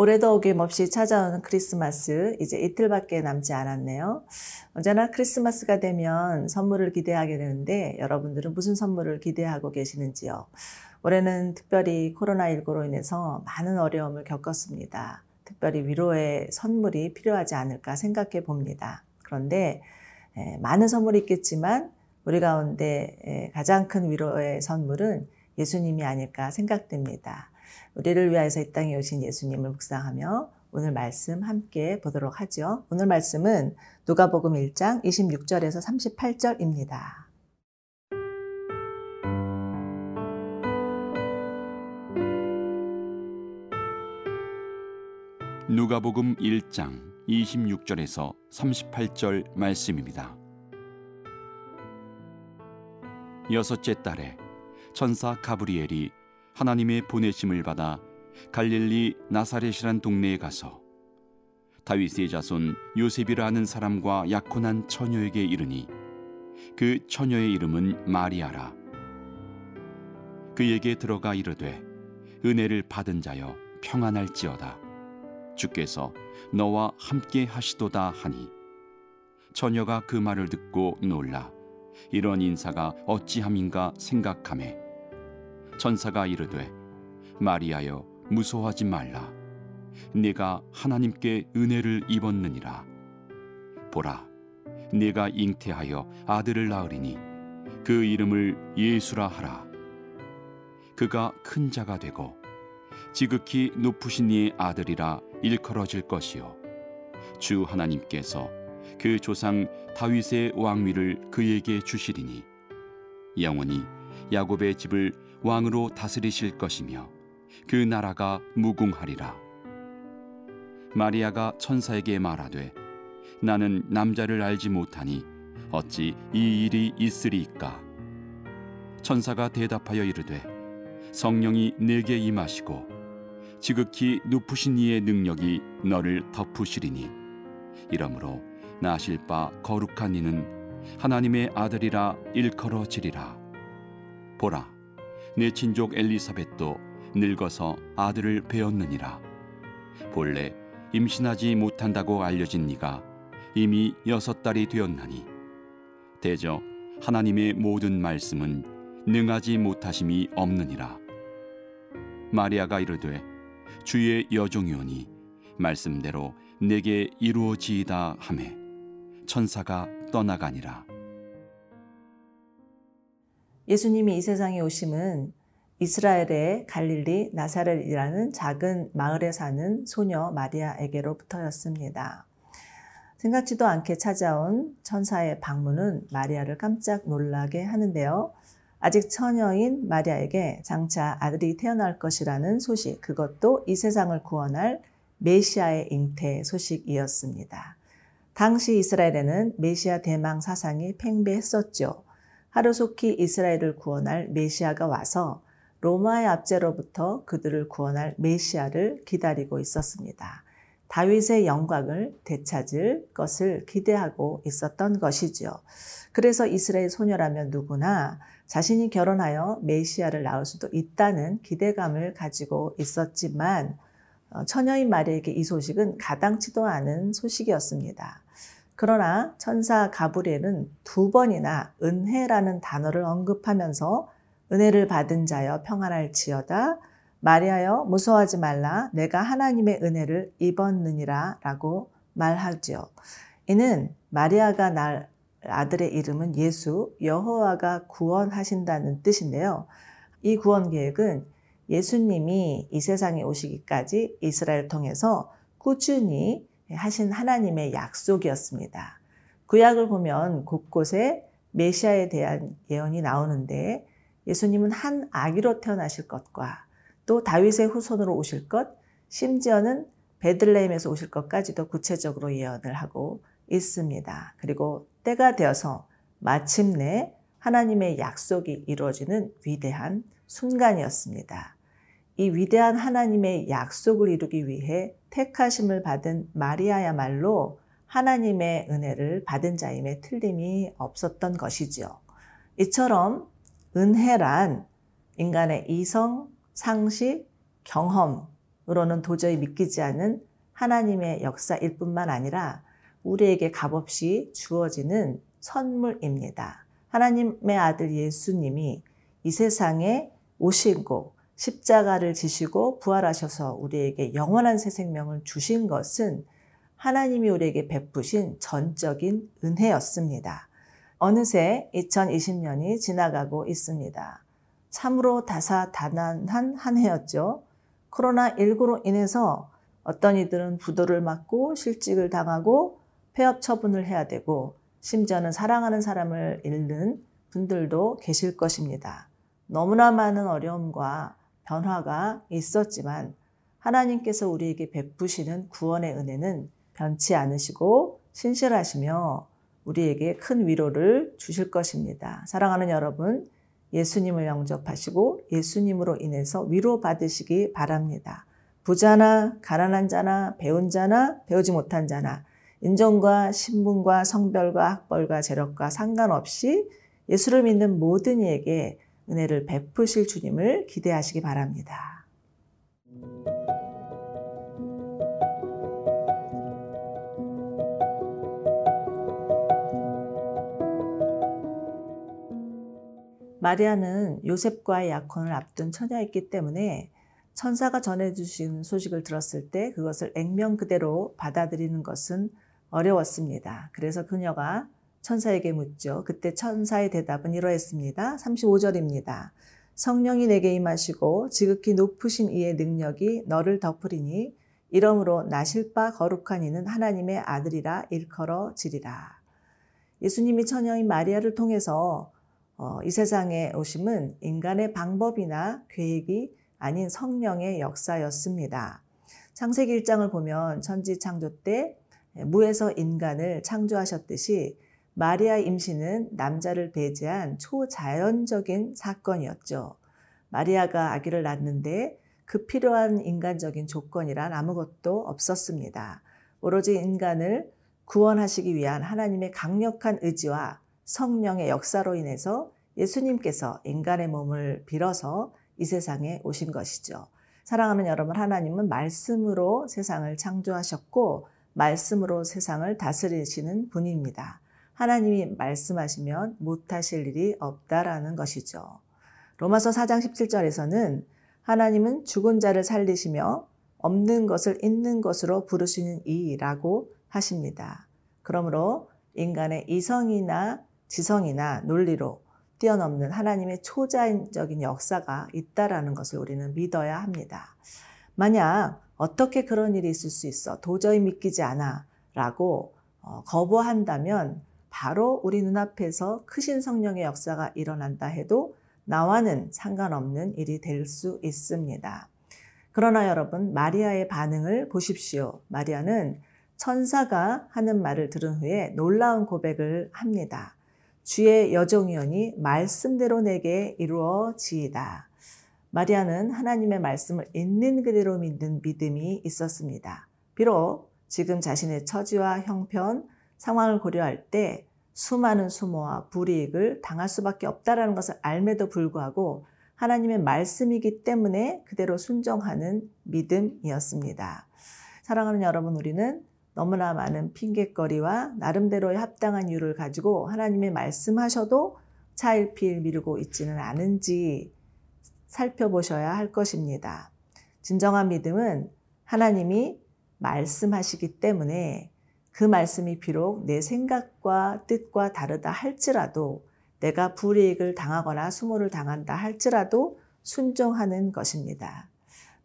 올해도 어김없이 찾아오는 크리스마스 이제 이틀밖에 남지 않았네요. 언제나 크리스마스가 되면 선물을 기대하게 되는데 여러분들은 무슨 선물을 기대하고 계시는지요? 올해는 특별히 코로나19로 인해서 많은 어려움을 겪었습니다. 특별히 위로의 선물이 필요하지 않을까 생각해 봅니다. 그런데 많은 선물이 있겠지만 우리 가운데 가장 큰 위로의 선물은 예수님이 아닐까 생각됩니다. 우리를 위하여서 이 땅에 오신 예수님을 묵상하며 오늘 말씀 함께 보도록 하죠. 오늘 말씀은 누가복음 1장 26절에서 38절입니다. 누가복음 1장 26절에서 38절 말씀입니다. 여섯째 달에 천사 가브리엘이 하나님의 보내심을 받아 갈릴리 나사렛이란 동네에 가서 다윗의 자손 요셉이라 하는 사람과 약혼한 처녀에게 이르니 그 처녀의 이름은 마리아라. 그에게 들어가 이르되 은혜를 받은 자여 평안할지어다. 주께서 너와 함께 하시도다 하니 처녀가 그 말을 듣고 놀라. 이런 인사가 어찌함인가 생각하매 천사가 이르되 마리아여 무서워하지 말라. 내가 하나님께 은혜를 입었느니라. 보라 내가 잉태하여 아들을 낳으리니 그 이름을 예수라 하라. 그가 큰 자가 되고 지극히 높으신 이의 아들이라 일컬어질 것이요. 주 하나님께서 그 조상 다윗의 왕위를 그에게 주시리니 영원히 야곱의 집을 왕으로 다스리실 것이며 그 나라가 무궁하리라. 마리아가 천사에게 말하되 나는 남자를 알지 못하니 어찌 이 일이 있으리이까? 천사가 대답하여 이르되 성령이 내게 임하시고 지극히 높으신 이의 능력이 너를 덮으시리니 이러므로 나실 바 거룩한 이는 하나님의 아들이라 일컬어지리라. 보라 내 친족 엘리사벳도 늙어서 아들을 배었느니라. 본래 임신하지 못한다고 알려진 네가 이미 여섯 달이 되었나니. 대저 하나님의 모든 말씀은 능하지 못하심이 없느니라. 마리아가 이르되 주의 여종이오니 말씀대로 내게 이루어지이다 하매 천사가 떠나가니라 예수님이 이 세상에 오심은 이스라엘의 갈릴리 나사렛이라는 작은 마을에 사는 소녀 마리아에게로부터였습니다. 생각지도 않게 찾아온 천사의 방문은 마리아를 깜짝 놀라게 하는데요. 아직 처녀인 마리아에게 장차 아들이 태어날 것이라는 소식, 그것도 이 세상을 구원할 메시아의 잉태 소식이었습니다. 당시 이스라엘에는 메시아 대망 사상이 팽배했었죠. 하루속히 이스라엘을 구원할 메시아가 와서 로마의 압제로부터 그들을 구원할 메시아를 기다리고 있었습니다. 다윗의 영광을 되찾을 것을 기대하고 있었던 것이지요. 그래서 이스라엘 소녀라면 누구나 자신이 결혼하여 메시아를 낳을 수도 있다는 기대감을 가지고 있었지만 어, 처녀인 마리에게 이 소식은 가당치도 않은 소식이었습니다. 그러나 천사 가브리엘은 두 번이나 은혜라는 단어를 언급하면서 은혜를 받은 자여 평안할지어다 마리아여 무서워하지 말라 내가 하나님의 은혜를 입었느니라 라고 말하지요. 이는 마리아가 날 아들의 이름은 예수 여호와가 구원하신다는 뜻인데요. 이 구원 계획은 예수님이 이 세상에 오시기까지 이스라엘 통해서 꾸준히 하신 하나님의 약속이었습니다. 구약을 보면 곳곳에 메시아에 대한 예언이 나오는데 예수님은 한 아기로 태어나실 것과 또 다윗의 후손으로 오실 것, 심지어는 베들레헴에서 오실 것까지도 구체적으로 예언을 하고 있습니다. 그리고 때가 되어서 마침내 하나님의 약속이 이루어지는 위대한 순간이었습니다. 이 위대한 하나님의 약속을 이루기 위해 택하심을 받은 마리아야말로 하나님의 은혜를 받은 자임에 틀림이 없었던 것이지요. 이처럼 은혜란 인간의 이성, 상식, 경험으로 으로는 도저히 믿기지 않은 하나님의 역사일 뿐만 아니라 우리에게 값없이 주어지는 선물입니다. 하나님의 아들 예수님이 이 세상에 오시고 십자가를 지시고 부활하셔서 우리에게 영원한 새 생명을 주신 것은 하나님이 우리에게 베푸신 전적인 은혜였습니다. 어느새 2020년이 지나가고 있습니다. 참으로 다사다난한 한 해였죠. 코로나19로 인해서 어떤 이들은 부도를 맞고 실직을 당하고 폐업 처분을 해야 되고 심지어는 사랑하는 사람을 잃는 분들도 계실 것입니다. 너무나 많은 어려움과 변화가 있었지만 하나님께서 우리에게 베푸시는 구원의 은혜는 변치 않으시고 신실하시며 우리에게 큰 위로를 주실 것입니다. 사랑하는 여러분, 예수님을 영접하시고 예수님으로 인해서 위로받으시기 바랍니다. 부자나 가난한 자나 배운 자나 배우지 못한 자나 인종과 신분과 성별과 학벌과 재력과 상관없이 예수를 믿는 모든 이에게 은혜를 베푸실 주님을 기대하시기 바랍니다. 마리아는 요셉과의 약혼을 앞둔 처녀였기 때문에 천사가 전해주신 소식을 들었을 때 그것을 액면 그대로 받아들이는 것은 어려웠습니다. 그래서 그녀가 천사에게 묻죠. 그때 천사의 대답은 이러했습니다. 35절입니다. 성령이 내게 임하시고 지극히 높으신 이의 능력이 너를 덮으리니 이러므로 나실 바 거룩한 이는 하나님의 아들이라 일컬어지리라. 예수님이 처녀인 마리아를 통해서 어, 이 세상에 오심은 인간의 방법이나 계획이 아닌 성령의 역사였습니다. 창세기 1장을 보면 천지 창조 때 무에서 인간을 창조하셨듯이 마리아 임신은 남자를 배제한 초자연적인 사건이었죠. 마리아가 아기를 낳는데 그 필요한 인간적인 조건이란 아무것도 없었습니다. 오로지 인간을 구원하시기 위한 하나님의 강력한 의지와 성령의 역사로 인해서 예수님께서 인간의 몸을 빌어서 이 세상에 오신 것이죠. 사랑하는 여러분, 하나님은 말씀으로 세상을 창조하셨고, 말씀으로 세상을 다스리시는 분입니다. 하나님이 말씀하시면 못하실 일이 없다라는 것이죠. 로마서 4장 17절에서는 하나님은 죽은 자를 살리시며 없는 것을 있는 것으로 부르시는 이라고 하십니다. 그러므로 인간의 이성이나 지성이나 논리로 뛰어넘는 하나님의 초자연적인 역사가 있다라는 것을 우리는 믿어야 합니다. 만약 어떻게 그런 일이 있을 수 있어 도저히 믿기지 않아 라고 어, 거부한다면 바로 우리 눈앞에서 크신 성령의 역사가 일어난다 해도 나와는 상관없는 일이 될 수 있습니다. 그러나 여러분, 마리아의 반응을 보십시오. 마리아는 천사가 하는 말을 들은 후에 놀라운 고백을 합니다. 주의 여종이오니 말씀대로 내게 이루어지이다. 마리아는 하나님의 말씀을 있는 그대로 믿는 믿음이 있었습니다. 비록 지금 자신의 처지와 형편, 상황을 고려할 때 수많은 수모와 불이익을 당할 수밖에 없다라는 것을 알매도 불구하고 하나님의 말씀이기 때문에 그대로 순종하는 믿음이었습니다. 사랑하는 여러분, 우리는 너무나 많은 핑계거리와 나름대로의 합당한 이유를 가지고 하나님의 말씀하셔도 차일피일 미루고 있지는 않은지 살펴보셔야 할 것입니다. 진정한 믿음은 하나님이 말씀하시기 때문에 그 말씀이 비록 내 생각과 뜻과 다르다 할지라도 내가 불이익을 당하거나 수모를 당한다 할지라도 순종하는 것입니다.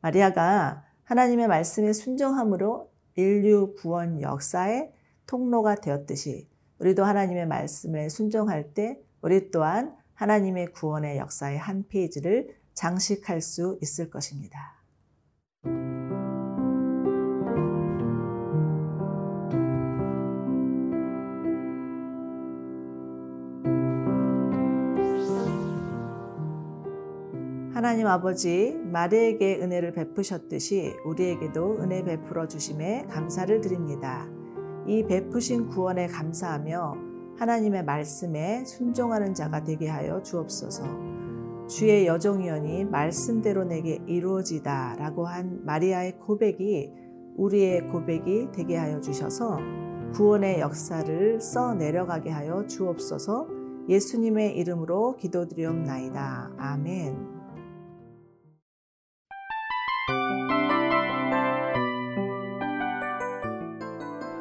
마리아가 하나님의 말씀에 순종함으로 인류 구원 역사의 통로가 되었듯이 우리도 하나님의 말씀에 순종할 때 우리 또한 하나님의 구원의 역사의 한 페이지를 장식할 수 있을 것입니다. 하나님 아버지 마리에게 은혜를 베푸셨듯이 우리에게도 은혜 베풀어 주심에 감사를 드립니다. 이 베푸신 구원에 감사하며 하나님의 말씀에 순종하는 자가 되게 하여 주옵소서. 주의 여종이여니 말씀대로 내게 이루어지다 라고 한 마리아의 고백이 우리의 고백이 되게 하여 주셔서 구원의 역사를 써 내려가게 하여 주옵소서 예수님의 이름으로 기도드리옵나이다. 아멘.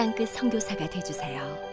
땅끝 성교사가 되주세요